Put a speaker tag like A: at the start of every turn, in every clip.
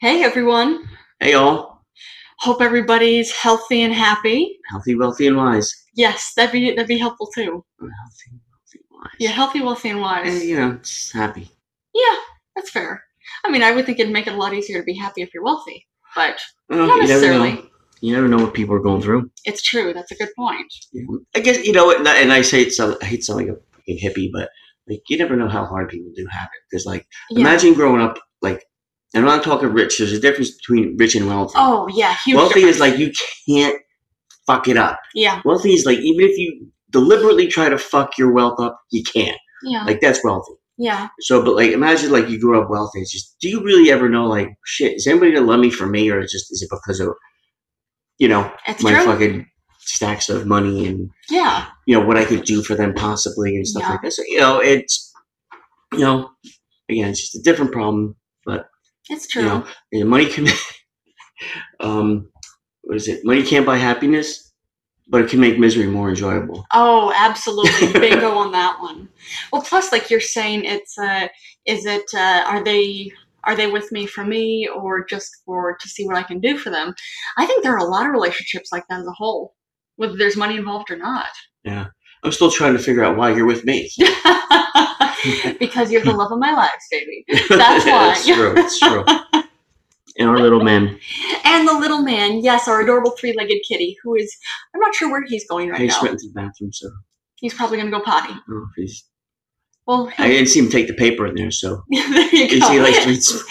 A: Hey everyone.
B: Hey, all.
A: Hope everybody's healthy and happy.
B: Healthy, wealthy, and wise.
A: Yes, that'd be that'd be helpful too.
B: Healthy, wealthy, wise.
A: Yeah, healthy, wealthy, and wise.
B: And, you know, just happy.
A: Yeah, that's fair. I mean, I would think it'd make it a lot easier to be happy if you're wealthy, but
B: Well,
A: not
B: you never
A: necessarily.
B: know. You never know what people are going through.
A: It's true. That's a good point.
B: Know, I guess you know, and I, and I say it sound, I hate sounding like a fucking hippie, but like you never know how hard people do have it. Because like,
A: Yeah.
B: imagine growing up like, I'm not talking rich. There's a difference between rich and wealthy.
A: Oh yeah, huge.
B: wealthy
A: difference.
B: is like you can't fuck it up.
A: yeah,
B: Wealthy is like even if you deliberately try to fuck your wealth up, you can't.
A: yeah,
B: Like that's wealthy.
A: yeah.
B: So, but like, imagine like you grew up wealthy. It's just, do you really ever know, like, shit, is anybody gonna love me for me, or is just is it because of, you know,
A: It's
B: my
A: true.
B: fucking stacks of money and
A: yeah,
B: you know what I could do for them possibly and stuff
A: Yeah.
B: like this. You know, it's, you know, again, it's just a different problem.
A: It's true.
B: You know, and money can, um, what is it? Money can't buy happiness, but it can make misery more enjoyable.
A: Oh, absolutely. Bingo on that one. Well, plus, like you're saying, it's uh, is it uh, are they are they with me for me or just for to see what I can do for them? I think there are a lot of relationships like that as a whole, whether there's money involved or not.
B: Yeah, I'm still trying to figure out why you're with me.
A: because you're the love of my life, baby. That's why.
B: it's true. It's true. And our little man.
A: And the little man, yes, our adorable three-legged kitty, who is I'm not sure where he's going right
B: He just
A: now.
B: went into the bathroom, so
A: He's probably gonna go potty.
B: I don't know if he's.
A: Well,
B: I didn't see him take the paper in there, so
A: there you go.
B: he like streets?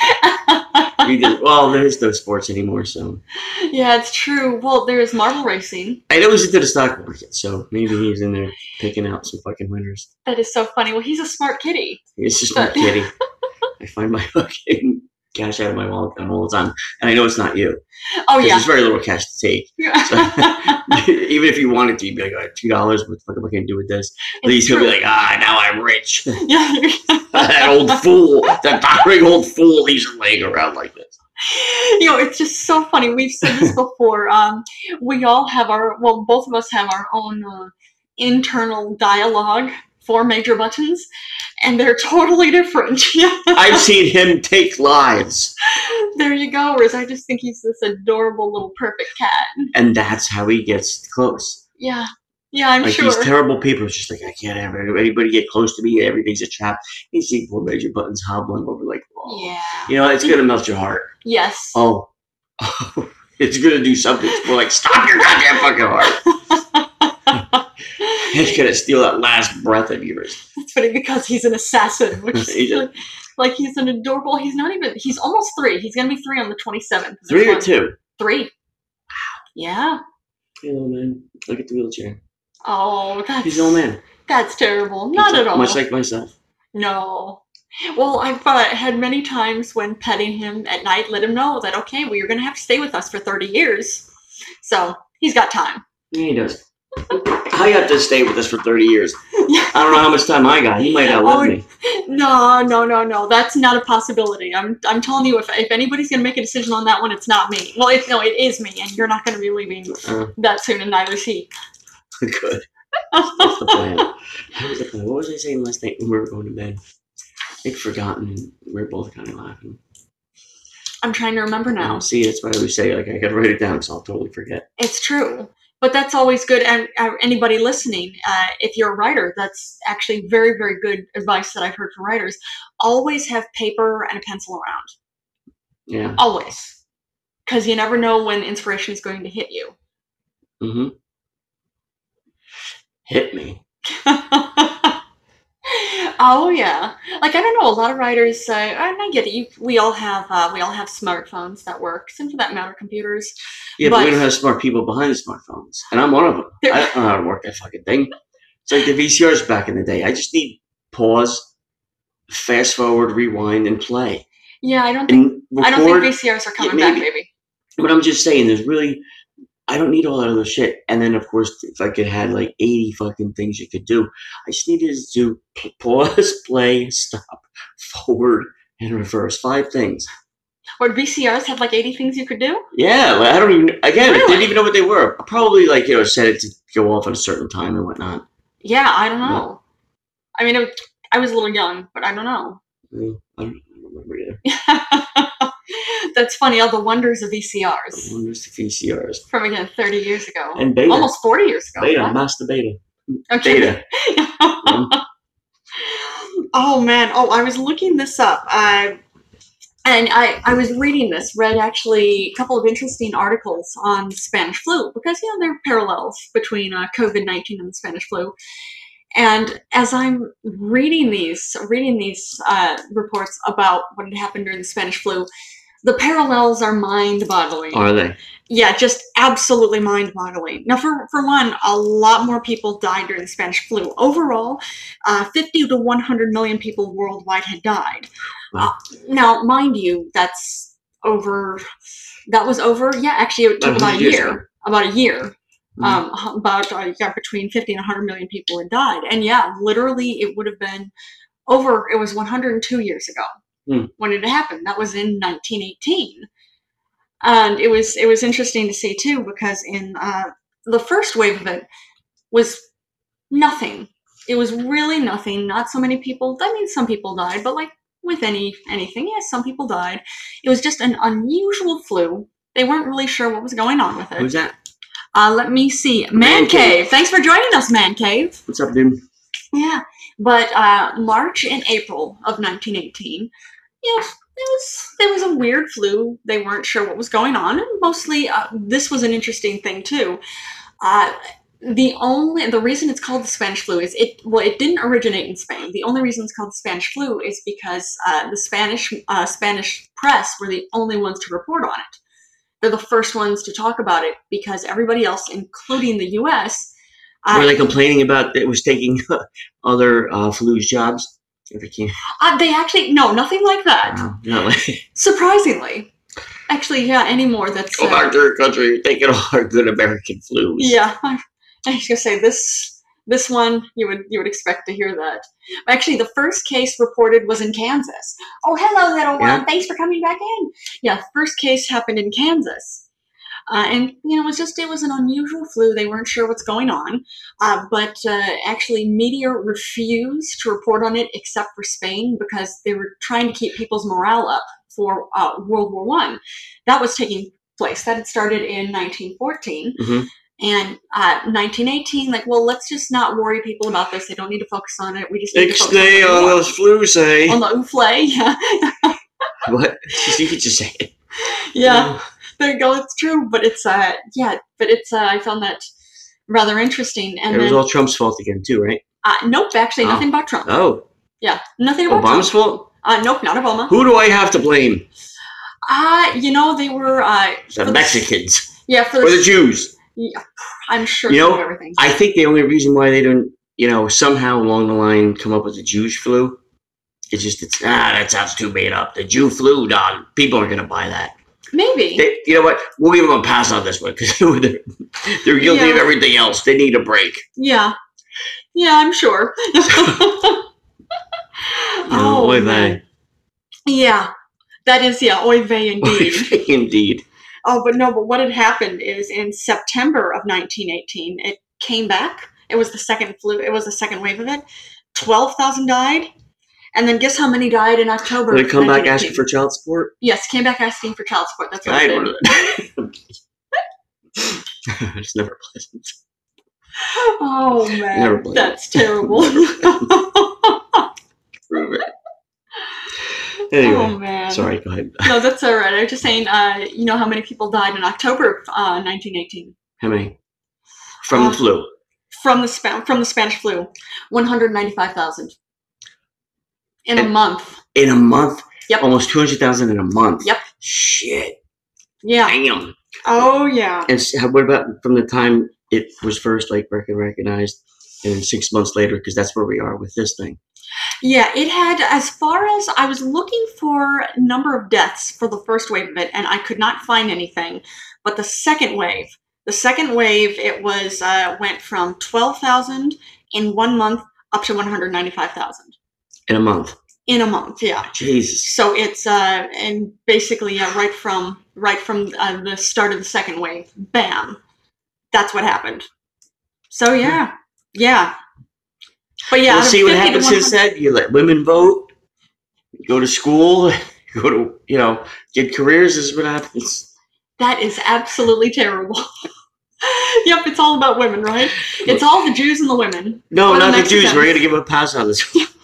B: Well, there's no sports anymore, so
A: yeah, it's true. Well, there's marble racing.
B: I know he's into the stock market, so maybe he's in there picking out some fucking winners.
A: That is so funny. Well, he's a smart kitty.
B: He's just my
A: But-
B: kitty. I find my fucking cash out of my wallet all the time, and I know it's not you.
A: Oh yeah.
B: there's very little cash to take. Even if you wanted to, you'd be like, "All right, two dollars. What the fuck am I gonna do with this?" At least he'll be like, "Ah, now I'm rich."
A: yeah.
B: that old fool, that doddering old fool, he's laying around like this.
A: you know, it's just so funny. We've said this before. Um, we all have our well, both of us have our own uh, internal dialogue for major buttons, and they're totally different.
B: I've seen him take lives,
A: there you go. Whereas I just think he's this adorable little perfect cat.
B: and that's how he gets close.
A: Yeah. Yeah, I'm
B: like
A: sure.
B: these terrible people, it's just like I can't have anybody get close to me. Everything's a trap. You see poor Major Buttons hobbling over, like, oh.
A: yeah.
B: you know, it's gonna melt your heart.
A: Yes.
B: Oh, it's gonna do something. More like stop your goddamn fucking heart. It's gonna steal that last breath of yours.
A: It's funny because he's an assassin, which is like, like he's an adorable. He's not even. He's almost three. He's gonna be three on the twenty seventh.
B: Three or two.
A: Three. Wow. Yeah.
B: Hey, old man, look at the wheelchair.
A: Oh, that's
B: He's an old man.
A: that's terrible. Not
B: Much-
A: at all.
B: Much like myself.
A: no. Well, I've uh, had many times when petting him at night, let him know that okay, well, you're gonna have to stay with us for thirty years. So he's got time.
B: Yeah, he does. I have to stay with us for 30 years. I don't know how much time I got. He might outlive
A: Oh,
B: me.
A: No, no, no, no. That's not a possibility. I'm, I'm telling you, if, if anybody's gonna make a decision on that one, it's not me. Well, it, no, it is me, and you're not gonna be leaving
B: Uh,
A: that soon, and neither is he.
B: good. That's the plan. What was the plan? What was I saying last night when we were going to bed? I'd forgotten. we are both kind of laughing.
A: I'm trying to remember now.
B: Um, see, that's why always say, like, I gotta write it down so I'll totally forget.
A: It's true. But that's always good. And uh, anybody listening, uh, if you're a writer, that's actually very, very good advice that I've heard from writers. Always have paper and a pencil around.
B: Yeah.
A: Always. Because you never know when inspiration is going to hit you.
B: Mm-hmm. Hit me.
A: oh yeah, like I don't know. A lot of writers, uh, and I get it. You, we all have, uh, we all have smartphones that work, and for that matter, computers.
B: Yeah, but, we don't have smart people behind the smartphones, and I'm one of them. I don't know how to work that fucking thing. It's like the VCRs back in the day. I just need pause, fast forward, rewind, and play.
A: Yeah, I don't think
B: record.
A: I don't think VCRs are coming back,
B: maybe-
A: maybe.
B: But I'm just saying, there's really, I don't need all that other shit. And then, of course, if I could had like 80 fucking things you could do, I just needed to do p- pause, play, stop, forward, and reverse. Five things.
A: Or VCRs have like 80 things you could do.
B: Yeah, like, I don't even, again, I didn't even know what they were. I probably, like, you know, set it to go off at a certain time and whatnot.
A: Yeah, I don't know. I mean, it, I was a little young, but I don't know.
B: Mm, I don't, I don't remember either.
A: that's funny. All the wonders of VCRs
B: Wonders the VCRs.
A: from again 30 years ago,
B: And beta.
A: almost 40 years ago.
B: Beta, master beta.
A: Okay.
B: Beta.
A: oh man. Oh, I was looking this up. I and I, I was reading this, read actually a couple of interesting articles on Spanish flu because you know there are parallels between uh, COVID nineteen and the Spanish flu. And as I'm reading these, reading these uh, reports about what had happened during the Spanish flu, the parallels are mind-boggling.
B: Are they?
A: Yeah, just absolutely mind-boggling. Now, for for one, a lot more people died during the Spanish flu. Overall, uh, 50 to 100 million people worldwide had died.
B: Wow.
A: Uh, now, mind you, that's over. That was over. Yeah, actually, it took
B: About
A: about a year.
B: ago.
A: About a year.
B: Mhm.
A: Um, about uh, yeah, between 50 and 100 million people had died, and yeah, literally, it would have been over. It was 102 years ago
B: Hmm.
A: when it happened. That was in 1918 and it was it was interesting to see too because in uh, the first wave of it was nothing. It was really nothing. Not so many people. I mean, some people died, but like with any anything, yes, some people died. It was just an unusual flu. They weren't really sure what was going on with it.
B: Who's that?
A: Uh, let me see. Man,
B: Man
A: Cave.
B: Cave.
A: Thanks for joining us, Man Cave.
B: What's up, dude?
A: Yeah, but uh, March and April of 1918, you know, it was there was a weird flu. They weren't sure what was going on, and mostly uh, this was an interesting thing too. Uh, the only the reason it's called the Spanish flu is it well it didn't originate in Spain. The only reason it's called the Spanish flu is because uh, the Spanish uh, Spanish press were the only ones to report on it. They're the first ones to talk about it because everybody else, including the U.S., uh,
B: Were they complaining about it was taking other uh, flu's jobs?
A: Uh, they actually no, nothing like that.
B: Not like,
A: Surprisingly, actually, yeah, anymore. That's
B: go
A: uh,
B: back to your country, take it all our good American flus.
A: yeah. I was gonna say this. This one you would you would expect to hear that. Actually, the first case reported was in Kansas. Oh, hello, little one. Thanks for coming back in. Yeah, first case happened in Kansas. Uh, and you know, it was just it was an unusual flu. They weren't sure what's going on, uh, but uh, actually, media refused to report on it except for Spain because they were trying to keep people's morale up for uh, World War One. That was taking place. That had started in 1914,
B: Mhm.
A: and uh, 1918. Like, well, let's just not worry people about this. They don't need to focus on it. We just need to focus on,
B: Ixnay
A: the
B: on those flu say.
A: on the ouflay. Yeah,
B: What? You could just say it.
A: yeah. There you go. It's true, but it's uh, yeah, but it's uh, I found that rather interesting. And
B: It was
A: then,
B: all Trump's fault again, too, right?
A: uh, nope, actually,
B: Oh.
A: nothing about Trump.
B: Oh,
A: Yeah, nothing about
B: Obama's
A: Trump.
B: fault?
A: Uh, nope, not Obama.
B: Who do I have to blame?
A: Uh, you know, they were uh,
B: The Mexicans
A: yeah, for
B: or the Jews.
A: yeah, I'm sure
B: You know,
A: everything.
B: I think the only reason why they don't, you know, somehow along the line come up with the Jewish flu, it's just it's ah that sounds too made up. The Jew flu, dog. People aren't gonna buy that.
A: Maybe.
B: They, you know what? We'll give them a pass on this one because they're, they're guilty of everything else. They need a break.
A: yeah. Yeah, I'm sure.
B: Oh, oy vey.
A: man. Yeah. That is, yeah, oy vey indeed.
B: Indeed.
A: Oh, but no, but what had happened is in September of 1918, it came back. It was the second flu, it was the second wave of it. 12,000 died. And then guess how many died in October?
B: They come back asking for child support.
A: Yes, came back asking for child support. That's what
B: I
A: did.
B: it's never pleasant.
A: Oh man,
B: Never
A: that's terrible.
B: Prove it. Anyway,
A: oh man.
B: sorry. Go ahead.
A: No, that's all right. I was just saying. Uh, you know how many people died in October of uh, 1918
B: How many? From
A: Uh,
B: the flu.
A: from the Spa- from the Spanish flu? 195,000 in a month.
B: In a month?
A: Yep.
B: Almost 200,000 in a month.
A: Yep.
B: Shit.
A: Yeah.
B: Damn.
A: Oh yeah.
B: And what about from the time it was first like rec- recognized and then six months later? Because that's where we are with this thing.
A: Yeah, it had, as far as I was looking for number of deaths for the first wave of it, and I could not find anything. But the second wave, the second wave, it was uh, went from twelve thousand in one month up to one hundred ninety-five thousand
B: In a month.
A: in a month. Yeah.
B: Jesus.
A: So it's uh, and basically yeah, right from right from uh, the start of the second wave, bam, that's what happened. So yeah, yeah. But yeah,
B: we'll see what happens
A: 100
B: since then. You let women vote, go to school, go to you know get careers. This is what happens.
A: That is absolutely terrible. yep, it's all about women, right? It's all the Jews and the women.
B: No,
A: the
B: not the Jews.
A: Mexicans.
B: We're gonna give a pass on this.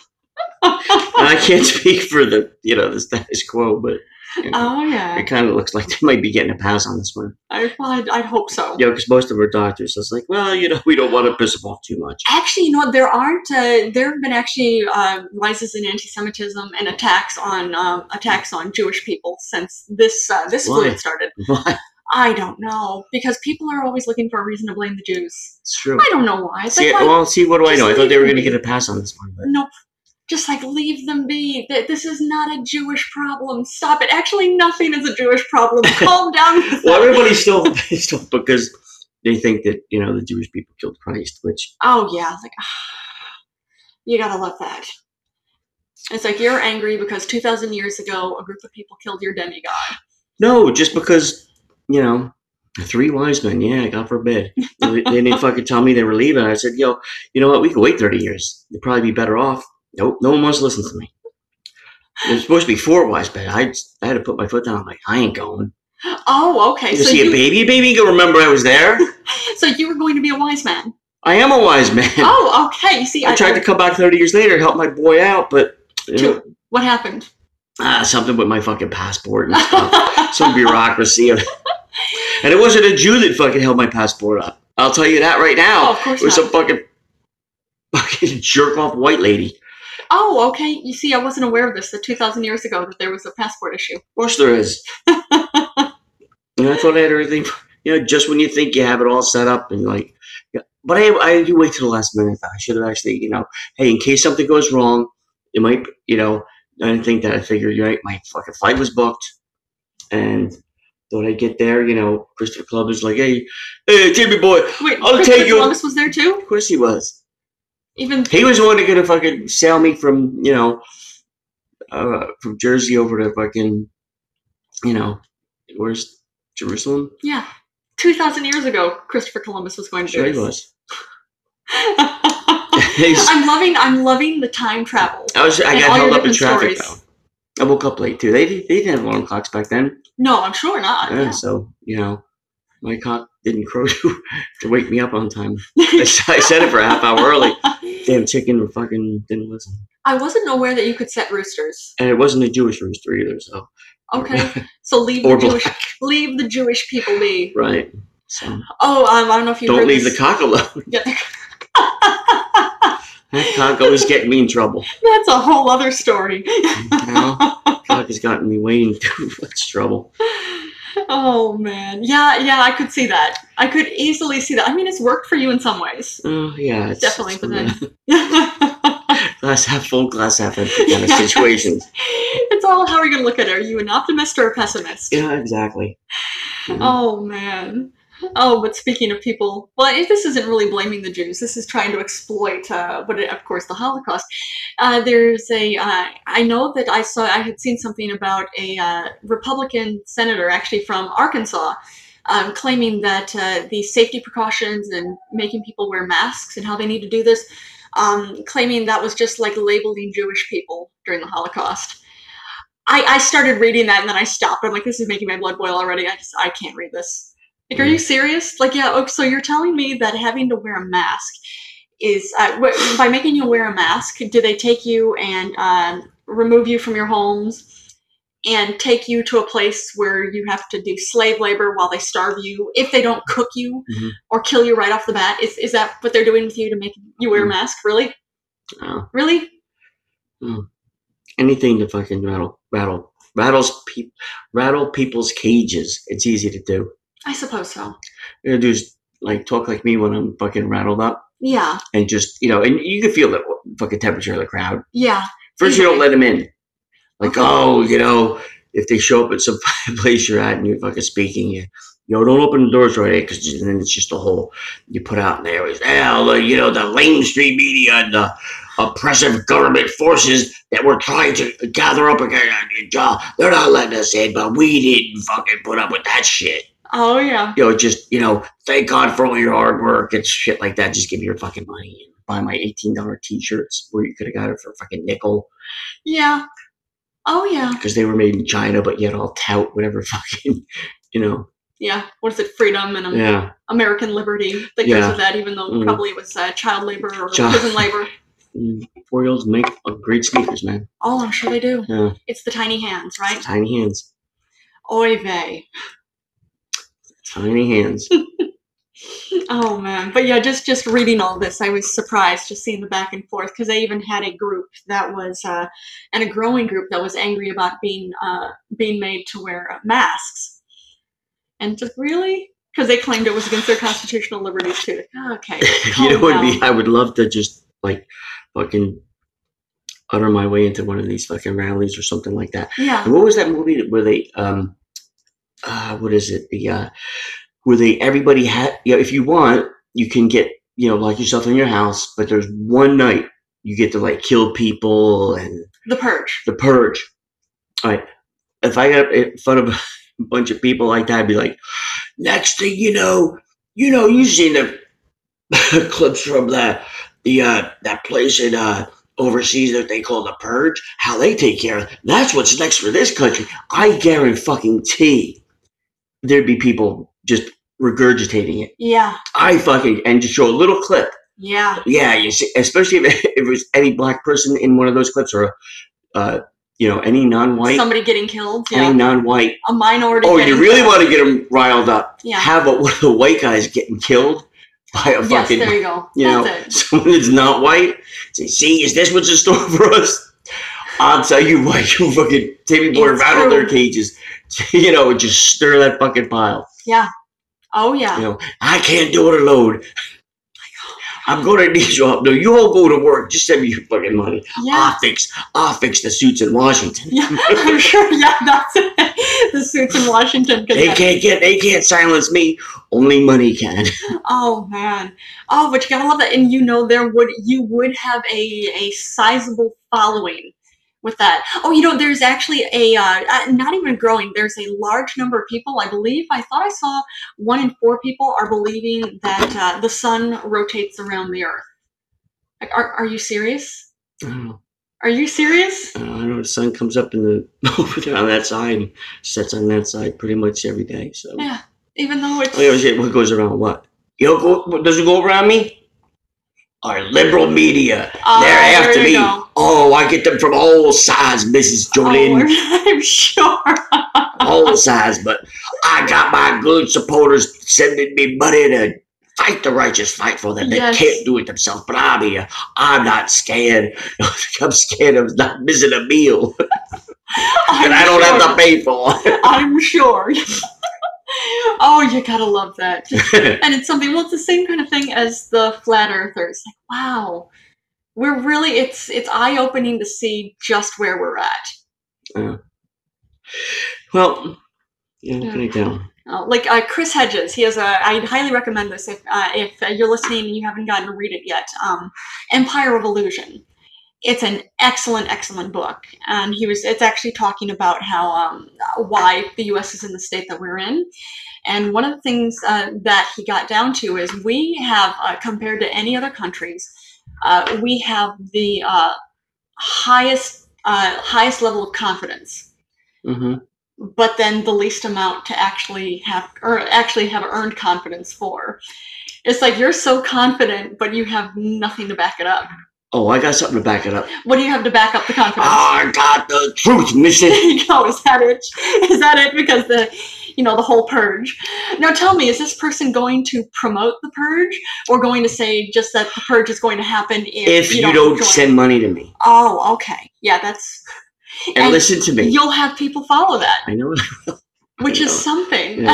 B: I can't speak for the you know the status quo, but you know,
A: Oh yeah,
B: it kind of looks like they might be getting a pass on this one.
A: I, well, I'd, I'd hope so.
B: Know, because most of our doctors, it's like, well, you know, we don't want to piss them off too much.
A: Actually, you know what? There aren't. Uh, there have been actually uh, rises in anti-Semitism and attacks on um, attacks on Jewish people since this uh, this
B: Why?
A: started.
B: Why?
A: I don't know because people are always looking for a reason to blame the Jews.
B: It's true.
A: I don't know why. It's
B: See,
A: like,
B: well, see, what do I know? I thought they were going to get a pass on this one, but
A: Nope. Just like leave them be. Th- This is not a Jewish problem. Stop it. Actually, nothing is a Jewish problem. Calm down.
B: well,
A: that.
B: everybody's still pissed off because they think that you know the Jewish people killed Christ, which
A: Oh yeah, it's like you gotta love that. It's like you're angry because two thousand years ago a group of people killed your demigod.
B: no, just because you know three wise men. Yeah, God forbid. they, didn't fucking tell me they were leaving. I said, yo, you know what? We could wait thirty years. They'd probably be better off. Nope, no one wants to listen to me. There's supposed to be four wise men. I, I had to put my foot down. I'm like, I ain't going.
A: Oh, okay.
B: You
A: So
B: see a
A: you,
B: baby? A baby can remember I was there.
A: so you were going to be a wise man.
B: I am a wise man.
A: Oh, okay. You see,
B: I tried to come back 30 years later, help my boy out, but you know,
A: What happened?
B: ah, something with my fucking passport and stuff. Some bureaucracy. and it wasn't a Jew that fucking held my passport up. I'll tell you that right now.
A: oh, of course
B: It was
A: not.
B: some fucking fucking jerk off white lady.
A: Oh, okay. You see, I wasn't aware of this. That two thousand years ago, that there was a passport issue.
B: Of course there is. and I thought I had everything, you know, just when you think you have it all set up and like, yeah. But I, I do wait till the last minute. I should have actually, you know, hey, in case something goes wrong, it might, you know, I didn't think that. I figured, right, my fucking flight was booked. And thought I'd get there, you know, Christopher Columbus is like, hey, hey, Jimmy boy.
A: Wait,
B: I'll
A: Christopher
B: take you-
A: Columbus was there too.
B: Of course he was.
A: Even
B: He was the one that could have fucking sail me from, you know, uh, from Jersey over to fucking, you know, where's Jerusalem?
A: yeah, two thousand years ago, Christopher Columbus was going to
B: Sure
A: do
B: he was.
A: I'm loving. I'm loving the time travel.
B: I was. I got held up in traffic
A: stories.
B: though. I woke up late too. They they didn't have alarm clocks back then.
A: No, I'm sure not.
B: Yeah,
A: Yeah.
B: So you know, my cock didn't crow to, to wake me up on time. I said it for a half hour early. Damn chicken fucking didn't listen.
A: I wasn't aware that you could set roosters.
B: And it wasn't a Jewish rooster either. So
A: Okay, so leave
B: or
A: the Jewish
B: black,
A: leave the Jewish people be.
B: right? So
A: Oh, um, I don't know if you
B: don't
A: heard
B: leave the
A: this.
B: cock alone.
A: Yeah.
B: That cock always getting me in trouble.
A: That's a whole other story.
B: You know, cock has gotten me way in too much trouble.
A: Oh man, yeah, yeah, I could see that. I could easily see that. I mean, it's worked for you in some ways.
B: Oh yeah, it's
A: Definitely
B: it's
A: for
B: one of
A: them.
B: the glass half full, glass half empty kind of situations.
A: it's all how are you going to look at it? Are you an optimist or a pessimist?
B: Yeah, exactly. Mhm.
A: Oh man. Oh, but speaking of people, well, this isn't really blaming the Jews. This is trying to exploit, uh, what, of course, the Holocaust. Uh, there's a. Uh, I know that I saw. I had seen something about a uh, Republican senator, actually from Arkansas, um, claiming that uh, the safety precautions and making people wear masks and how they need to do this, um, claiming that was just like labeling Jewish people during the Holocaust. I, I started reading that and then I stopped. I'm like, this is making my blood boil already. I just I can't read this. Like, are you serious? Like, yeah. Okay, so you're telling me that having to wear a mask is uh, by making you wear a mask? Do they take you and um, remove you from your homes and take you to a place where you have to do slave labor while they starve you if they don't cook you
B: Mhm.
A: or kill you right off the bat? Is is that what they're doing with you to make you wear a
B: Mm.
A: mask? Really?
B: Oh,
A: Really?
B: anything to fucking rattle, rattle, rattles, pe- rattle people's cages. It's easy to do.
A: I suppose so.
B: You know, do like talk like me when I'm fucking rattled up,
A: Yeah.
B: and just you know, and you can feel the fucking temperature of the crowd.
A: Yeah.
B: First, you don't let them in. Like,
A: Okay.
B: oh, you know, if they show up at some place you're at and you're fucking speaking, you, you know, don't open the doors right because then it's just a hole you put out in there. Is, the, you know, the mainstream media and the oppressive government forces that we're trying to gather up again, uh, they're not letting us in, but we didn't fucking put up with that shit.
A: Oh yeah.
B: You know, just, you know, thank God for all your hard work and shit like that. Just give me your fucking money and buy my $18 t shirts where you could have got it for a fucking nickel.
A: Yeah. Oh yeah,
B: because they were made in China, but yet all tout whatever fucking, you know,
A: yeah. What is it? Freedom and um,
B: yeah.
A: American liberty that goes with that, even though
B: Mhm.
A: probably it was uh, child labor or
B: Child-
A: prison labor.
B: Four year olds make great sneakers, man.
A: Oh, I'm sure they do.
B: Yeah,
A: It's the tiny hands, right?
B: tiny hands,
A: Oy vey.
B: Tiny hands.
A: Oh man, but yeah, just just reading all this, I was surprised just seeing the back and forth because I even had a group that was uh, and a growing group that was angry about being uh, being made to wear uh, masks, and just really because they claimed it was against their constitutional liberties too. Okay,
B: you know, what would be. I would love to just like fucking utter my way into one of these fucking rallies or something like that.
A: yeah,
B: And what was that movie where they um uh what is it? The uh where they everybody had you know, if you want, you can get, you know, lock yourself in your house, but there's one night you get to like kill people and
A: the purge.
B: the purge. All right. If I got in front of a bunch of people like that, I'd be like, next thing you know, you know, you've seen the clips from that the uh that place in uh overseas that they call the purge, how they take care of that's what's next for this country. I guarantee fucking T there'd be people just regurgitating it.
A: Yeah,
B: I fucking and just show a little clip.
A: yeah,
B: Yeah, you see, especially if, if it was any black person in one of those clips or, uh, you know, any non-white,
A: somebody getting killed.
B: any
A: Yeah,
B: non-white.
A: a minority.
B: Oh, you really
A: killed.
B: want to get them riled up?
A: Yeah.
B: Have a, one of the white guys getting killed by a
A: Yes,
B: fucking,
A: there you go.
B: you know,
A: it.
B: someone that's not white. Say, see, is this what's in store for us? I'll tell you what, you fucking Timmy boy
A: It's
B: rattle their cages. You know, and just stir that fucking pile. Yeah.
A: Oh yeah.
B: You know, I can't do it alone. I'm gonna need your help. No, you all go to work. Just send me your fucking money.
A: Yeah.
B: I'll fix. I'll fix the suits in Washington.
A: Yeah, I'm sure. Yeah, that's it. The suits in Washington.
B: They can't get. They can't silence me. Only money can.
A: Oh man. Oh, but you gotta love that, and you know there would you would have a a sizable following with that. Oh, you know, there's actually a uh, uh, not even growing. There's a large number of people. I believe. I thought I saw one in four people are believing that uh, the sun rotates around the Earth. Like, are are you serious?
B: I.
A: Are you serious?
B: Uh, I know the sun comes up in the over there on that side and sets on that side pretty much every day. So.
A: Yeah. Even though it's
B: Oh, yeah, what goes around what? You know, go, what- does it go around me? Our liberal media.
A: Oh,
B: They're after me.
A: go.
B: Oh, I get them from all sides, Mrs. Jolene.
A: Oh, I'm sure.
B: all sides, but I got my good supporters sending me money to fight the righteous fight for them. They
A: Yes.
B: can't do it themselves, but I'm here. I'm not scared. I'm scared of not missing a meal that
A: I'm
B: I don't
A: sure.
B: have to pay for.
A: I'm sure. oh, you gotta love that. And it's something, well, it's the same kind of thing as the flat earthers. Like, wow, we're really, it's it's eye opening to see just where we're at. Yeah.
B: well, yeah, what can I tell?
A: Uh, like uh, Chris Hedges, he has a. I highly recommend this if uh, if you're listening and you haven't gotten to read it yet. Um, Empire of Illusion. It's an excellent, excellent book, and he was. It's actually talking about how um, why the U.S. is in the state that we're in, and one of the things uh, that he got down to is we have, uh, compared to any other countries, uh, we have the uh, highest uh, highest level of confidence
B: hmm
A: but then the least amount to actually have or actually have earned confidence for. It's like you're so confident, but you have nothing to back it up.
B: Oh, I got something to back it up.
A: What do you have to back up the confidence?
B: I got the truth,
A: you go. Is that it? Is that it? Because the, you know, the whole purge. Now, tell me, is this person going to promote the purge, or going to say just that the purge is going to happen if,
B: If you don't
A: join?
B: send money to me
A: Oh, okay. Yeah, that's.
B: and,
A: And
B: listen to me,
A: You'll have people follow that.
B: I know.
A: which is
B: know.
A: something.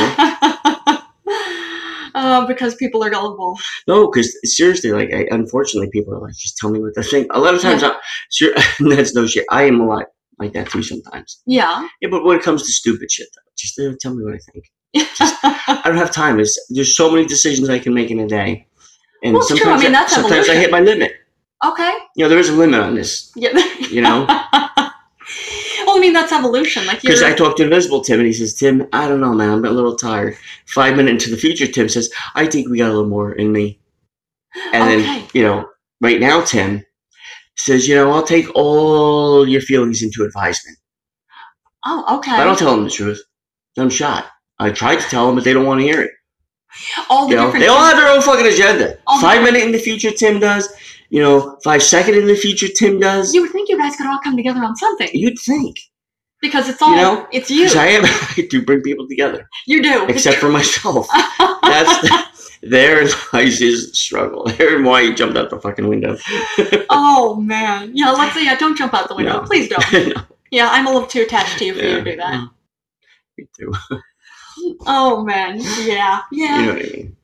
A: uh, because people are gullible.
B: No, because seriously, like, I, unfortunately, people are like, just tell me what they think. A lot of times, I, sure, that's no shit. I am a lot like that too sometimes.
A: Yeah.
B: Yeah, but when it comes to stupid shit, though, just uh, tell me what I think. I don't have time. There's, there's so many decisions I can make in a day, and
A: Well, it's true. I
B: sometimes,
A: mean, that's
B: sometimes I hit my limit.
A: okay.
B: You know, there is a limit on this.
A: Yeah.
B: You know,
A: well, I mean, that's evolution. Like
B: because I talked to Invisible Tim, and he says, "Tim, I don't know, man. I'm a little tired." Five minutes into the future, Tim says, "I think we got a little more in me." And
A: Okay.
B: then, you know, right now, Tim says, "You know, I'll take all your feelings into advisement."
A: Oh, okay.
B: But I don't tell them the truth. I'm shot. I tried to tell them, but they don't want to hear it.
A: all the
B: You know, they all have their own fucking agenda.
A: All
B: five minute in the future, Tim does. You know, five second in the future, Tim does.
A: you would think you guys could all come together on something
B: You'd think.
A: because it's all
B: You know,
A: it's you.
B: I am. I do bring people together,
A: you do.
B: except for myself. That's there lies his struggle. Therein why he jumped out the fucking window.
A: oh man. Yeah, let's say yeah. Don't jump out the window,
B: No.
A: please don't.
B: No,
A: Yeah, I'm a little too attached to you for you to do that.
B: Me too.
A: Oh man. Yeah. Yeah.
B: You know what I mean?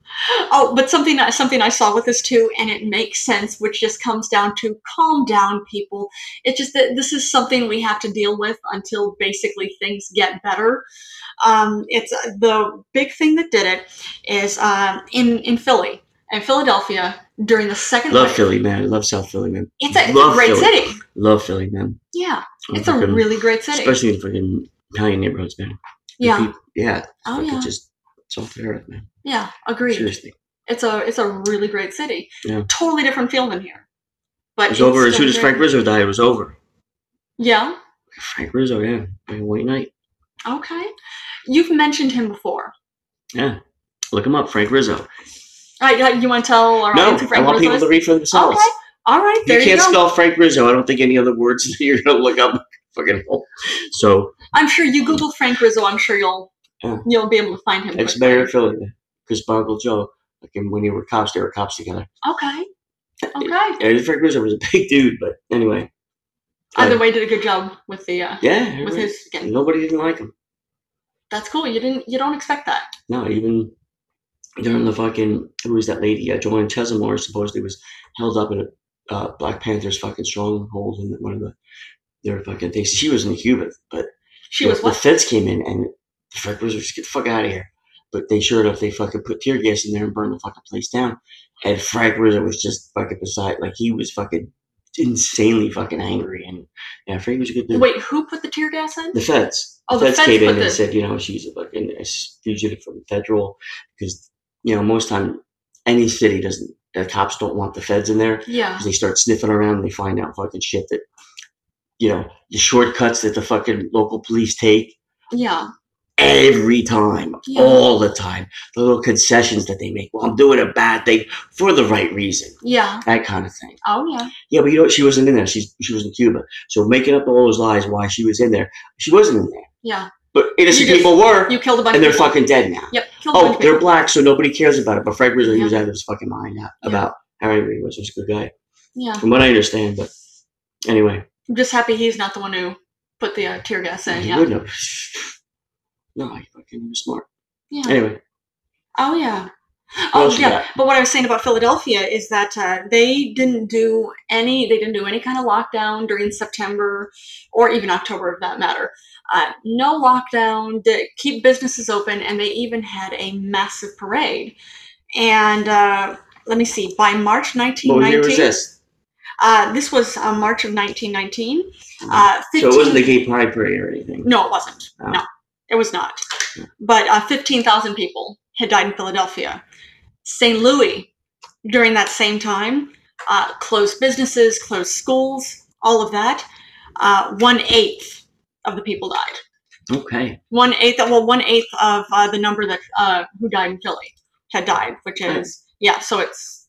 A: Oh, but something I- something I saw with this too, and it makes sense, which just comes down to calm down, people. It's just that this is something we have to deal with until basically things get better. Um, it's uh, the big thing that did it is um, in in Philly and Philadelphia during the second.
B: Love
A: wave.
B: Philly, man. I love South Philly, man.
A: It's a, it's a
B: Love
A: great
B: Philly.
A: city.
B: Love Philly, man.
A: Yeah,
B: I'm
A: it's a really great city.
B: especially in fucking Italian neighborhoods, man.
A: Yeah.
B: peop- yeah.
A: Oh yeah.
B: Just salt the earth, man.
A: Yeah. Agreed.
B: Seriously.
A: It's a it's a really great city.
B: Yeah.
A: Totally different feel than here. But
B: It was
A: it's
B: over as soon as. Frank Rizzo died. It was over.
A: Yeah.
B: Frank Rizzo, yeah, white knight.
A: Okay. You've mentioned him before.
B: Yeah, look him up, Frank Rizzo.
A: All right, uh, you want to tell our
B: No,
A: who
B: I want
A: Rizzo
B: people
A: is?
B: to read for themselves.
A: Okay. All right. There
B: you
A: you,
B: can't
A: go.
B: spell Frank Rizzo. I don't think any other words that you're gonna look up fucking hole. So
A: I'm sure you Google Frank Rizzo. I'm sure you'll
B: Yeah.
A: you'll be able to find him. quickly.
B: mayor of Philly, because Uncle Joe, like when they were cops, they were cops together.
A: Okay. Okay.
B: And Frank Rizzo was a big dude, but anyway.
A: Either
B: Uh,
A: way, did a good job with the uh,
B: yeah,
A: with his skin.
B: nobody didn't like him.
A: That's cool. You didn't you don't expect that.
B: No, even during the fucking who was that lady? Uh, Joanne Chesimard supposedly was held up in a uh, Black Panther's fucking stronghold in one of the their fucking things. She was in Cuba, but
A: She
B: the,
A: was
B: the
A: what?
B: feds came in and the fuck was just get the fuck out of here. But they sure enough they fucking put tear gas in there and burned the fucking place down. And Frank Rizzo was just fucking beside like he was fucking insanely fucking angry and yeah, Frank was a good dude.
A: Wait, who put the tear gas in?
B: The feds.
A: Oh,
B: the
A: the
B: feds,
A: feds
B: came in and
A: the-
B: said, you know, she's a fucking a fugitive from the federal because you know most time any city doesn't. The cops don't want the feds in there
A: Yeah.
B: because they start sniffing around and they find out fucking shit that you know the shortcuts that the fucking local police take
A: Yeah.
B: Every time,
A: Yeah.
B: all the time. The little concessions that they make. Well, I'm doing a bad thing for the right reason.
A: Yeah.
B: That kind of thing.
A: Oh yeah.
B: Yeah, but you know what? She wasn't in there. She's she was in Cuba. So making up all those lies why she was in there, she wasn't in there.
A: Yeah.
B: But innocent
A: just-
B: people were,
A: You killed a bunch
B: and they're
A: people.
B: fucking dead now.
A: Yep. Killed a bunch
B: Oh, they're black, so nobody cares about it. But Frank Rizzo, he
A: Yeah.
B: was out of his fucking mind out-
A: Yeah.
B: about how angry he was. He was a good guy,
A: Yeah.
B: from what I understand. But anyway,
A: I'm just happy he's not the one who put the uh, tear gas in.
B: he
A: Yeah.
B: No, he fucking he was smart.
A: Yeah.
B: Anyway,
A: Oh yeah. Oh yeah. But what I was saying about Philadelphia is that uh, they didn't do any. They didn't do any kind of lockdown during September or even October, of that matter. Uh, no lockdown. To keep businesses open, and they even had a massive parade. And uh, let me see. By March
B: what year was
A: 1919,
B: this?
A: uh, this was uh, March of 1919. Uh, 15,
B: So it wasn't the gay pride parade or anything.
A: no, it wasn't.
B: Oh.
A: No, it was not. But uh, 15,000 people had died in Philadelphia. St. Louis, during that same time, uh, closed businesses, closed schools, all of that. Uh, one eighth of the people died.
B: Okay.
A: One eighth, well, one eighth of uh, the number that uh, who died in Philly had died, which is yeah. So it's,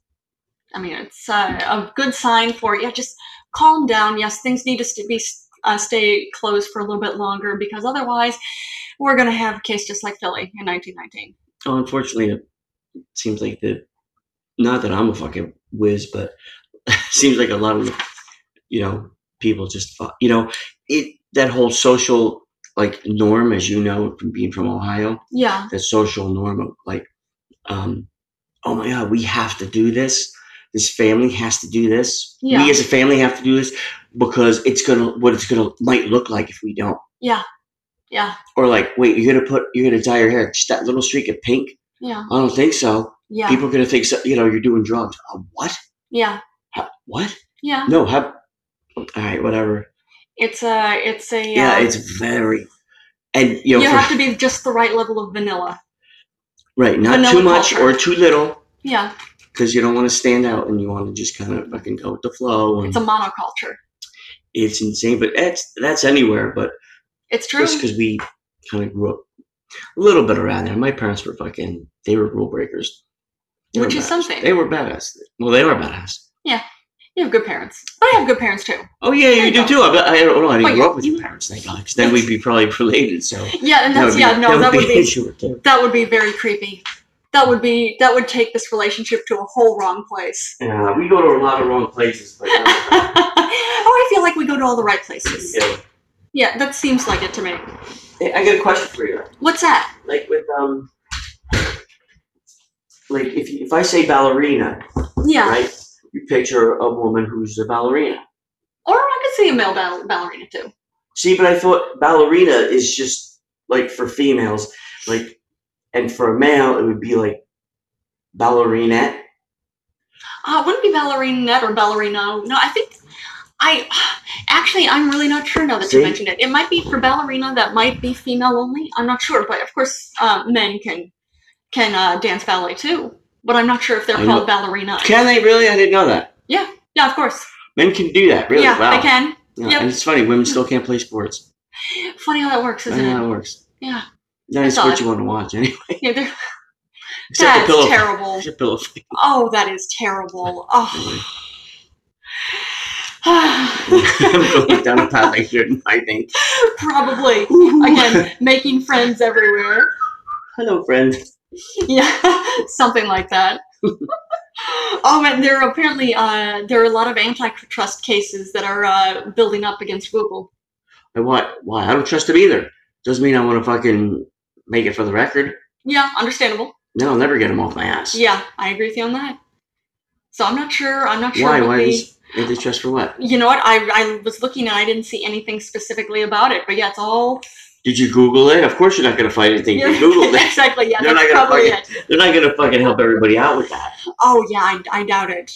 A: I mean, it's uh, a good sign for yeah. Just calm down. Yes, things need to be uh, stay closed for a little bit longer because otherwise, we're gonna have a case just like Philly in 1919.
B: Oh, unfortunately, it seems like the. Not that I'm a fucking whiz, but it seems like a lot of, you know, people just, fu- you know, it that whole social like norm, as you know, from being from Ohio,
A: Yeah,
B: the social norm of like, um, oh my god, we have to do this. This family has to do this.
A: Yeah.
B: We as a family have to do this because it's gonna what it's gonna might look like if we don't.
A: yeah, yeah,
B: Or like, wait, you're gonna put you're gonna dye your hair just that little streak of pink?
A: yeah,
B: I don't think so.
A: yeah,
B: People are gonna think so, you know you're doing drugs. Uh, what?
A: yeah,
B: How, what?
A: yeah.
B: No, have. All right, whatever.
A: It's a, it's a.
B: Yeah,
A: uh,
B: it's very, and you know,
A: you
B: for-
A: have to be just the right level of vanilla.
B: right, not
A: vanilla
B: too much
A: culture.
B: or too little,
A: Yeah,
B: because you don't want to stand out and you want to just kind of fucking go with the flow. And
A: it's a monoculture.
B: it's insane, but that's that's anywhere. But
A: It's true.
B: Just because we kind of grew up a little bit around there. My parents were fucking, they were rule breakers. They
A: Which is
B: badass.
A: something.
B: They were badass. Well, they were badass. Yeah.
A: You have good parents. I have good parents too.
B: Oh yeah, you
A: you
B: do
A: go.
B: too. I, I don't know. I didn't
A: But
B: grow up with your parents, thank God. Because then we'd be probably related. So
A: Yeah, and
B: that
A: that's
B: would be,
A: yeah, no, that would be
B: issue or two.
A: that would be very creepy. That would be that would take this relationship to a whole wrong place.
B: Yeah, we go to a lot of wrong places, but
A: oh, I feel like we go to all the right places.
B: yeah.
A: Yeah, that seems like it to me.
B: Hey, I got a question for you.
A: What's that?
B: Like with um, like if you, if I say ballerina,
A: Yeah.
B: right? You picture a woman who's a ballerina.
A: Or I could see a male ball- ballerina too.
B: See, but I thought ballerina is just like for females, like, and for a male it would be like ballerinette.
A: Uh, wouldn't be ballerina or ballerino? No, I think I actually I'm really not sure now that you mentioned it. It might be for ballerina. That might be female only. I'm not sure, but of course uh, men can can uh, dance ballet too. But I'm not sure if they're
B: I
A: called
B: know.
A: ballerina.
B: Can they really? I didn't know that.
A: Yeah, yeah, of course.
B: Men can do that, really?
A: yeah,
B: wow.
A: they can.
B: Yeah,
A: Yep.
B: And it's funny, women still can't play sports.
A: Funny how that works, isn't
B: know how
A: it?
B: it works.
A: Yeah.
B: Not
A: It's
B: sport you want to watch anyway.
A: Yeah, they're,
B: Except the
A: that's
B: pillow.
A: terrible.
B: Except pillow fight.
A: Oh, that is terrible. Oh.
B: I'm going down a path I shouldn't, I think.
A: Probably. Again, making friends everywhere.
B: Hello, friend.
A: Yeah, something like that. oh, and there are apparently uh, there are a lot of antitrust cases that are uh, building up against Google.
B: And what? Why? I don't trust them either. Doesn't mean I want to fucking make it for the record.
A: Yeah, understandable.
B: No, I'll never get them off my ass.
A: Yeah, I agree with you on that. So I'm not sure. I'm not sure
B: Why?
A: what
B: Why is antitrust for what?
A: You know what? I I was looking and I didn't see anything specifically about it, but yeah, it's all.
B: Did you Google it? Of course you're not going to find anything. You Googled it.
A: exactly. Yeah,
B: They're
A: that's
B: not
A: probably
B: fucking-
A: it.
B: They're not going to fucking help everybody out with that.
A: Oh yeah, I, I doubt it.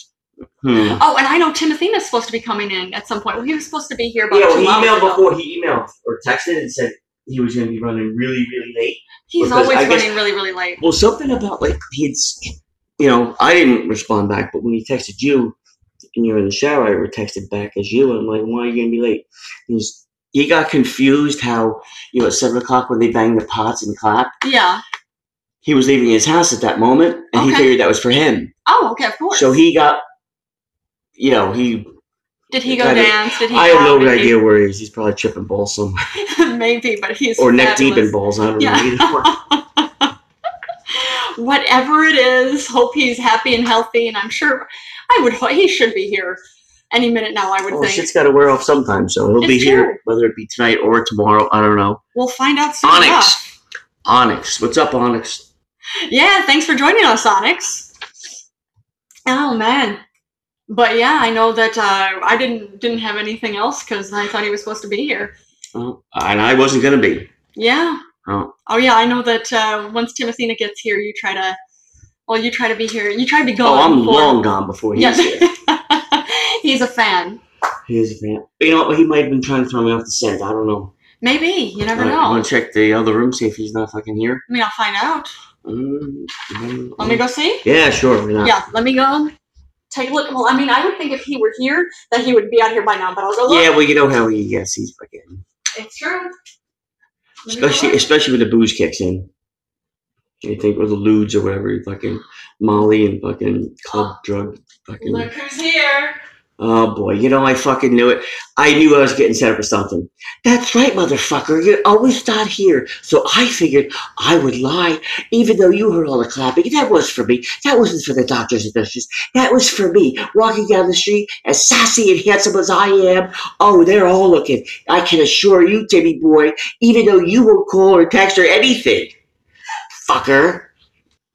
B: Hmm.
A: Oh, and I know Timothena's supposed to be coming in at some point. Well, he was supposed to be here about
B: Yeah, well,
A: two
B: he emailed
A: ago.
B: before. He emailed or texted and said he was going to be running really, really late.
A: He's always
B: I guess-
A: running really, really late.
B: Well, something about like he'd, you know, I didn't respond back, but when he texted you and you're in the shower, I texted back as you, and I'm like, why are you gonna be late? He's he got confused how you know at seven o'clock when they bang the pots and clap,
A: Yeah.
B: he was leaving his house at that moment, and he figured that was for him.
A: Oh, okay, of course.
B: So he got, you know, he.
A: did he go
B: I
A: dance? Did he?
B: I have no idea where he is. He's probably tripping balls somewhere,
A: Maybe, but he's
B: or neck deep in balls. I don't know.
A: Yeah.
B: One.
A: Whatever it is, hope he's happy and healthy. And I'm sure, I would. He should be here any minute now. I would
B: Well,
A: think.
B: shit's got to wear off sometime, so he'll be
A: It's
B: here, whether it be tonight or tomorrow. I don't know.
A: We'll find out soon
B: Onyx.
A: enough.
B: Onyx, what's up, Onyx?
A: Yeah, thanks for joining us, Onyx. Oh man, but yeah, I know that uh, I didn't didn't have anything else because I thought he was supposed to be here.
B: Oh, and I wasn't gonna be.
A: Yeah.
B: Oh,
A: Oh yeah, I know that uh, once Timothina gets here, you try to. Well, you try to be here. You try to be gone. oh.
B: I'm
A: before-
B: long gone before he's
A: Yeah.
B: here.
A: he's a fan.
B: He is a fan. You know, what? he might have been trying to throw me off the scent. I don't know.
A: Maybe you never know.
B: want to check the other room, see if he's not fucking here.
A: I mean, I'll find out.
B: Mm, mm,
A: Let me go see.
B: Yeah, sure.
A: Yeah, let me go take a look. Well, I mean, I would think if he were here that he would be out here by now, but I'll go look.
B: Yeah, well, you know how he gets. He's fucking,
A: It's true. Let me go
B: especially especially when the booze kicks in. You think, or the ludes or whatever, fucking Molly and fucking club oh. drug, fucking.
A: Look who's here.
B: Oh boy, you know I fucking knew it. I knew I was getting set up for something. That's right, motherfucker. You're always start here. So I figured I would lie, even though you heard all the clapping. That was for me. That wasn't for the doctors and nurses. That was for me, walking down the street as sassy and handsome as I am. Oh, they're all looking. I can assure you, Timmy boy, even though you won't call or text or anything, fucker.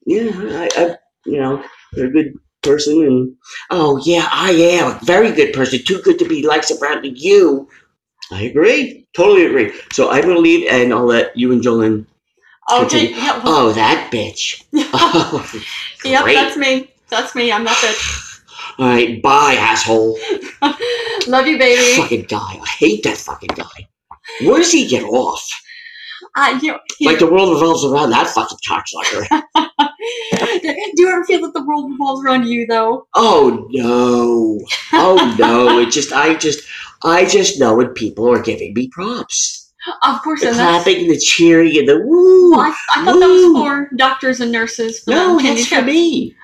B: Yeah, I, I you know, they're a good person and oh yeah i am a very good person too good to be like surrounding you i agree totally agree so i'm gonna leave and i'll let you and jolene
A: Okay.
B: Oh, continue.
A: Yeah, well,
B: oh that bitch oh,
A: yep, that's me. That's me. I'm not that bitch.
B: all right bye asshole
A: Love you, baby.
B: fucking guy i hate that fucking guy where does he get off
A: Uh, you know,
B: like the world revolves around that fucking cocksucker
A: do you ever feel that the world revolves around you, though?
B: oh no oh no it just i just i just know when people are giving me props
A: Of course,
B: The
A: and
B: clapping, the cheering, and the woo.
A: Well, I, I thought that was for doctors and nurses. For
B: no, that's for me.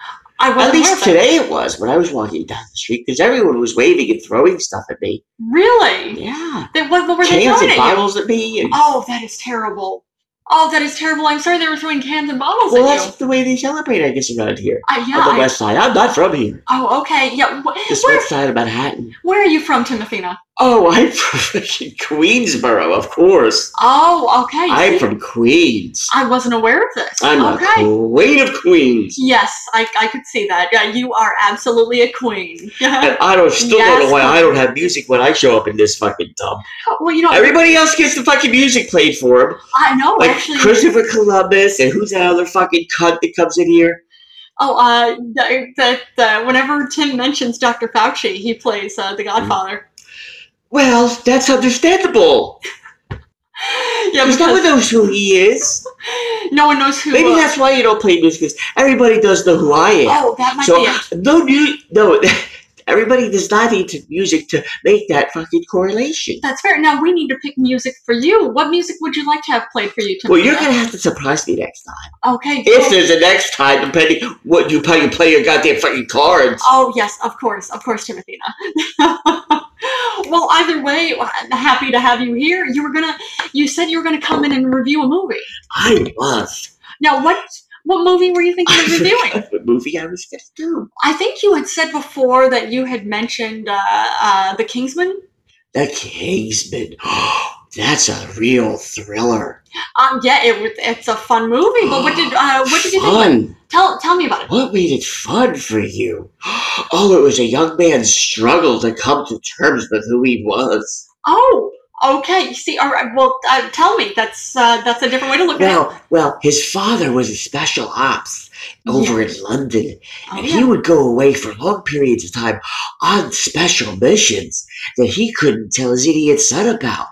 A: I
B: At least today it was when I was walking down the street because everyone was waving and throwing stuff at me.
A: Really?
B: Yeah,
A: They, what, what were they
B: cans
A: throwing
B: and
A: at
B: bottles at me. And,
A: Oh, that is terrible. Oh, that is terrible. I'm sorry they were throwing cans and bottles
B: well,
A: at
B: that's
A: you.
B: the way they celebrate, I guess, around here
A: I, yeah.
B: on the
A: I-
B: west side. I'm not from here.
A: oh, okay. Yeah. Wh- where,
B: west side of Manhattan.
A: where are you from, Timothina?
B: Oh, I'm from freaking Queensboro, of course.
A: Oh, okay.
B: I'm from Queens.
A: I wasn't aware of this.
B: I'm
A: okay.
B: a queen of Queens.
A: Yes, I, I could see that. Yeah, you are absolutely a queen.
B: And I don't still don't know why I don't have music when I show up in this fucking tub.
A: well, you know,
B: Everybody else gets the fucking music played for them.
A: I know
B: Like
A: actually.
B: Christopher Columbus and who's that other fucking cunt that comes in here?
A: Oh, uh, the, the, the, whenever Tim mentions Dr. Fauci, he plays uh, the Godfather.
B: Well, that's understandable.
A: Yeah,
B: Because no one knows who he is.
A: no one knows who.
B: Maybe
A: uh,
B: that's why you don't play music, because everybody does know who I am.
A: Oh, that might
B: so
A: be it.
B: no new no everybody does not need to music to make that fucking correlation.
A: That's fair. Now we need to pick music for you. What music would you like to have played for you, Tim?
B: Well, you're gonna have to surprise me next time.
A: Okay.
B: If there's a next time, depending what you play, you play your goddamn fucking cards.
A: Oh yes, of course, of course, Timothina. well, either way, I'm happy to have you here. You were gonna, you said you were gonna come in and review a movie.
B: I was.
A: Now, what what movie were you thinking of reviewing?
B: what movie I was gonna do.
A: I think you had said before that you had mentioned uh, uh, the Kingsman.
B: The Kingsman. That's a real thriller.
A: Um, yeah, it. It's a fun movie. But what did uh, what did you think?
B: Fun.
A: Tell tell me about it.
B: What made it fun for you? Oh, it was a young man's struggle to come to terms with who he was.
A: Oh, okay. See, all right. Well, uh, tell me. That's uh, that's a different way to look at it.
B: Well, well, his father was a special ops over in London,
A: Oh,
B: and
A: yeah.
B: he would go away for long periods of time on special missions that he couldn't tell his idiot son about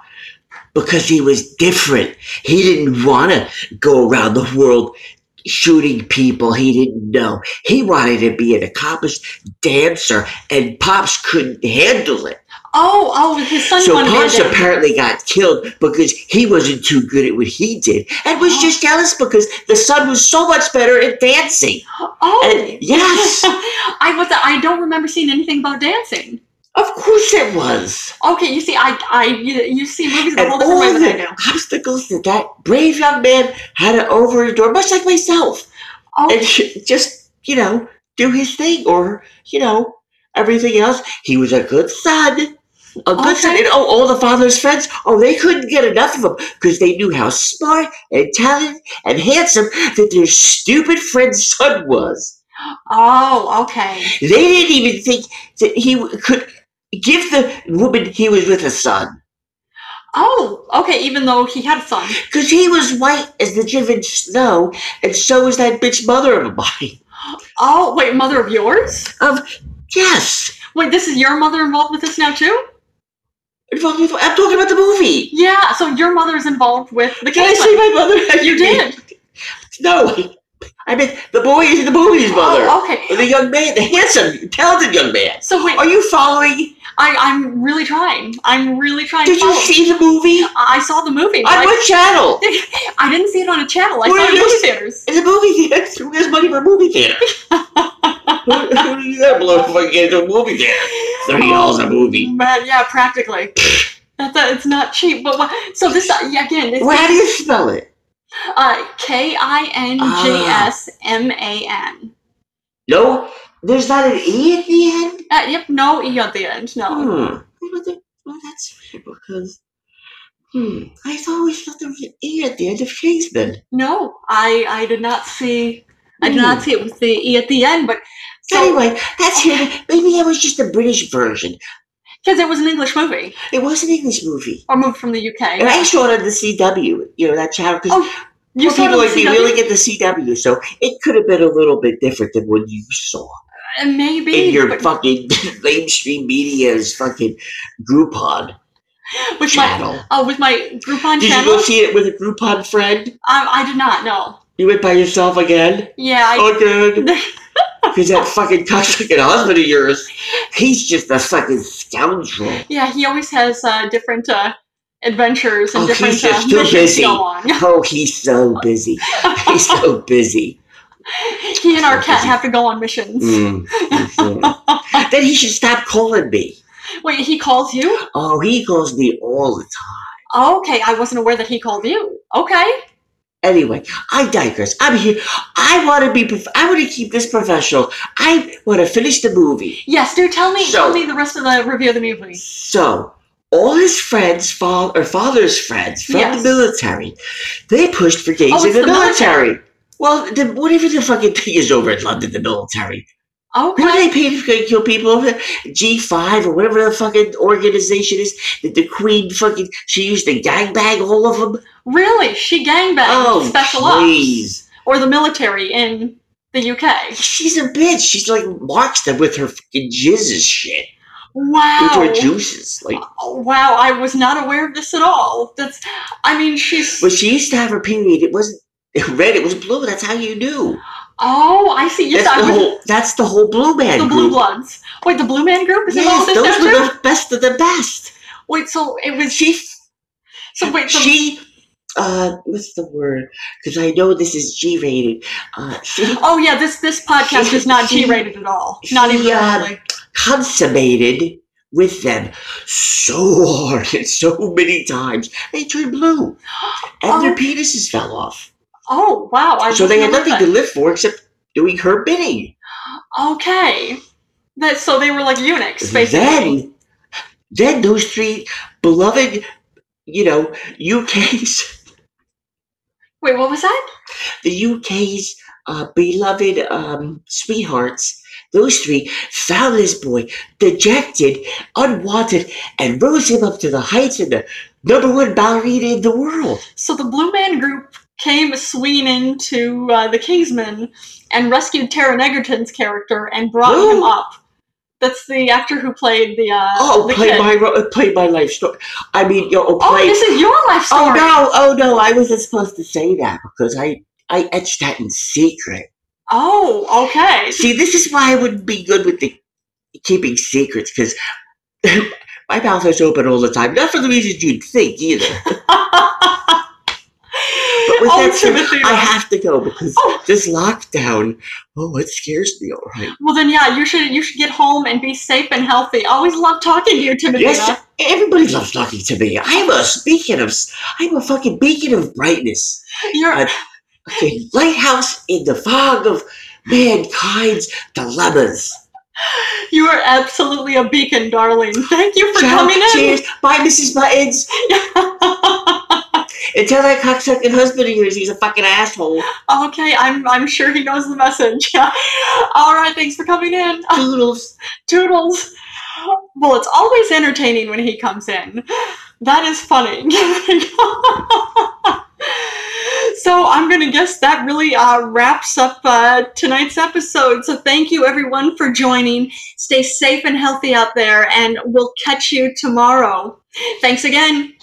B: because he was different. He didn't want to go around the world shooting people he didn't know. He wanted to be an accomplished dancer, and Pops couldn't handle it.
A: Oh, oh, his son
B: So Pops apparently got killed because he wasn't too good at what he did, and was
A: Oh.
B: just jealous because the son was so much better at dancing.
A: Oh,
B: And yes,
A: I was. I don't remember seeing anything about dancing.
B: Of course it was.
A: Okay, you see, I, I, you, you see movies a whole different way
B: all
A: than I do.
B: obstacles that that brave young man had to over endure, much like myself,
A: Oh,
B: and just you know do his thing, or you know everything else. He was a good son. A good son, and oh, all the father's friends, oh, they couldn't get enough of him because they knew how smart and talented and handsome that their stupid friend's son was.
A: oh, okay.
B: They didn't even think that he could give the woman he was with a son
A: Oh, okay. Even though he had a son.
B: because he was white as the driven snow, and so was that bitch mother of mine.
A: Oh, wait, mother of yours?
B: Of yes,
A: Wait, this is your mother involved with this now too?
B: I'm talking I'm talking about the movie.
A: Yeah. So your mother is involved with the
B: Did I say my mother?
A: You did.
B: No, I meant the boy is the movie's oh, mother.
A: Oh, okay.
B: The young man, the handsome, talented young man.
A: So wait,
B: Are you following?
A: I, I'm really trying. I'm really trying
B: Did
A: to
B: you see the movie?
A: I saw the movie. but
B: On
A: I,
B: what channel?
A: I didn't see it on a channel. I
B: Where
A: saw it in movie theaters.
B: In the movie theater. Who has money for a movie theater? who, who do you got below if I get into a movie theater? Thirty dollars a movie.
A: Oh, man, yeah, practically. That's a, it's not cheap, but what, so this yeah, again, this
B: Well, how do you spell it?
A: Uh, K I N G S M A N.
B: No, there's not an e at the end.
A: Uh, yep, no e at the end. No.
B: Hmm. Well, that's weird because. Hmm. I always thought there was an e at the end of Kingsman.
A: No, I I did not see. I did not
B: Hmm.
A: see it with the e at the end, but so
B: Anyway, that's it. Maybe that was just a British version.
A: Because it was an English movie
B: It was an English movie.
A: or moved from the UK.
B: And I saw it on the CW, you know, that channel. Because
A: Oh, you saw it
B: people like me really get the CW, so it could have been a little bit different than what you saw
A: Uh, maybe
B: in your
A: but
B: fucking mainstream media's fucking Groupon
A: with my
B: channel.
A: oh with my Groupon
B: Did you
A: channel.
B: go see it with a Groupon friend?
A: um, I did not know.
B: You went by yourself again?
A: Yeah, I,
B: Oh, good. Because that fucking cocksucking husband of yours, he's just a fucking scoundrel.
A: yeah, he always has uh, different uh, adventures and
B: Oh,
A: different
B: he's
A: uh,
B: just too busy.
A: to go on.
B: Oh, he's so busy. He's so busy.
A: he and our
B: so
A: cat
B: busy.
A: have to go on missions.
B: Mm, then he should stop calling me.
A: Wait, he calls you?
B: Oh, he calls me all the time.
A: Okay, I wasn't aware that he called you. Okay.
B: Anyway, I digress. I'm here. I want to be. Prof- I want to keep this professional. I want to finish the movie.
A: Yes, dude, tell me
B: So-
A: tell me the rest of the review of the movie.
B: So, all his friends, or father's friends from
A: Yes.
B: the military, they pushed for gays
A: Oh,
B: in the,
A: the
B: military. Well, the, whatever the fucking thing is over in London, the military. Who do
A: Okay.
B: they pay to kill people? G5 or whatever the fucking organization is that the Queen fucking, she used to gangbang all of them?
A: Really? She gangbanged
B: Oh,
A: special
B: please.
A: ops or the military in the UK.
B: She's a bitch. She's like marks them with her fucking jizzes shit.
A: Wow.
B: With her juices. Like,
A: Oh, wow, I was not aware of this at all. That's I mean, she's
B: when she used to have her period, it wasn't red, it was blue. That's how you knew.
A: Oh, I see. Yes,
B: That's
A: I
B: the whole. That's the whole Blue Man
A: the
B: group.
A: Blue Bloods. Wait, the Blue Man Group is
B: yes,
A: involved in
B: those were
A: too?
B: the best of the best.
A: Wait, so it was
B: She,
A: so wait, so
B: she, uh, what's the word? Because I know this is G rated. Uh, she
A: Oh yeah, this this podcast
B: She-
A: is not
B: she-
A: G rated at all. Not even
B: uh, consummated with them so hard and so many times they turned blue, and their
A: Oh.
B: penises fell off.
A: Oh wow, I
B: so they had nothing to live for except doing her bidding.
A: Okay, that so they were like eunuchs basically.
B: Then, then those three beloved, you know, UK's
A: Wait, what was that?
B: the UK's uh, beloved um, sweethearts, those three found this boy dejected, unwanted, and rose him up to the heights of the number one ballerina in the world.
A: So the Blue Man Group came swinging into uh, the Kingsman and rescued Taron Egerton's character and brought
B: Who?
A: him up. That's the actor who played the uh,
B: Oh,
A: the
B: play
A: kid.
B: my uh, my life story. I mean, you know,
A: Oh, this is your life story.
B: oh no, oh no, I wasn't supposed to say that because I I etched that in secret.
A: Oh, okay.
B: See, this is why I wouldn't be good with the keeping secrets because my mouth is open all the time. Not for the reasons you'd think either. With
A: oh,
B: that
A: Timothy.
B: I have to go because
A: Oh.
B: this lockdown, oh, it scares me. All right.
A: well, then, yeah, you should you should get home and be safe and healthy. Always love talking to you, Timothy.
B: Yes, everybody loves talking to me. I'm a beacon of, I'm a fucking beacon of brightness.
A: You're
B: a Okay, lighthouse in the fog of mankind's dilemmas.
A: you are absolutely a beacon, darling. Thank you for
B: Ciao,
A: coming in.
B: cheers. Bye, Mrs. Buttons. Tell that cocksucking husband of yours he's a fucking asshole.
A: okay, I'm I'm sure he knows the message. All right, thanks for coming in.
B: Toodles.
A: Toodles. Well, it's always entertaining when he comes in. That is funny. so I'm gonna guess that really uh, wraps up uh, tonight's episode. So thank you everyone for joining. Stay safe and healthy out there, and we'll catch you tomorrow. Thanks again.